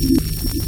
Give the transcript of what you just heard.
¡Gracias